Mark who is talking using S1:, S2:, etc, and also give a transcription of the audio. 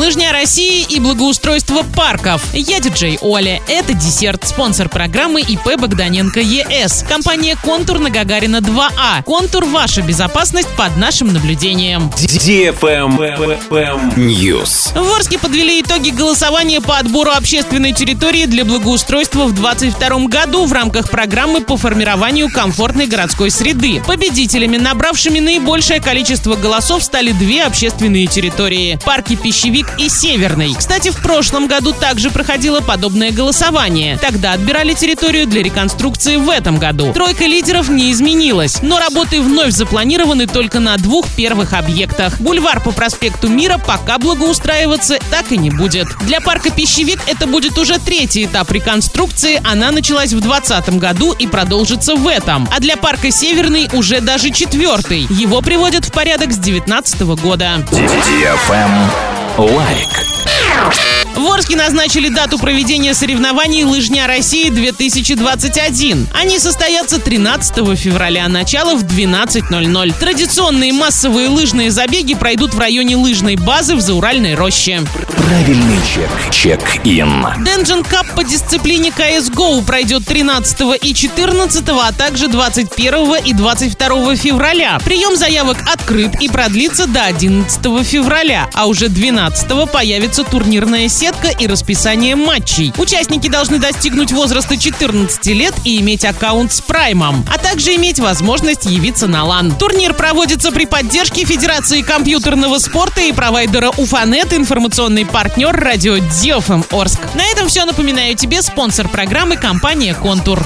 S1: Лыжня России и благоустройство парков. Я диджей Оля. Это десерт. Спонсор программы ИП Богданенко ЕС. Компания «Контур» на Гагарина 2А. «Контур» — ваша безопасность под нашим наблюдением.
S2: News.
S1: В Орске подвели итоги голосования по отбору общественной территории для благоустройства в 2022 году в рамках программы по формированию комфортной городской среды. Победителями, набравшими наибольшее количество голосов, стали две общественные территории – парки Пищевик и Северный. Кстати, в прошлом году также проходило подобное голосование. Тогда отбирали территорию для реконструкции в этом году. Тройка лидеров не изменилась, но работы вновь запланированы только на двух первых объектах. Бульвар по проспекту Мира пока благоустраиваться так и не будет. Для парка Пищевик это будет уже третий этап реконструкции. Она началась в 2020 году и продолжится в этом. А для парка Северный уже даже четвертый. Его приводят в порядок с 2019 года.
S2: like.
S1: В Орске назначили дату проведения соревнований «Лыжня России-2021». Они состоятся 13 февраля, начало в 12.00. Традиционные массовые лыжные забеги пройдут в районе лыжной базы в Зауральной роще.
S2: Правильный чек. Чек-ин.
S1: Денджин Кап по дисциплине CSGO пройдет 13 и 14, а также 21 и 22 февраля. Прием заявок открыт и продлится до 11 февраля, а уже 12 появится турнирная сетка и расписание матчей. Участники должны достигнуть возраста 14 лет и иметь аккаунт с Праймом, а также иметь возможность явиться на лан. Турнир проводится при поддержке Федерации компьютерного спорта и провайдера Уфанет, информационный партнер радио Диофм Орск. На этом все. Напоминаю тебе спонсор программы компания «Контур».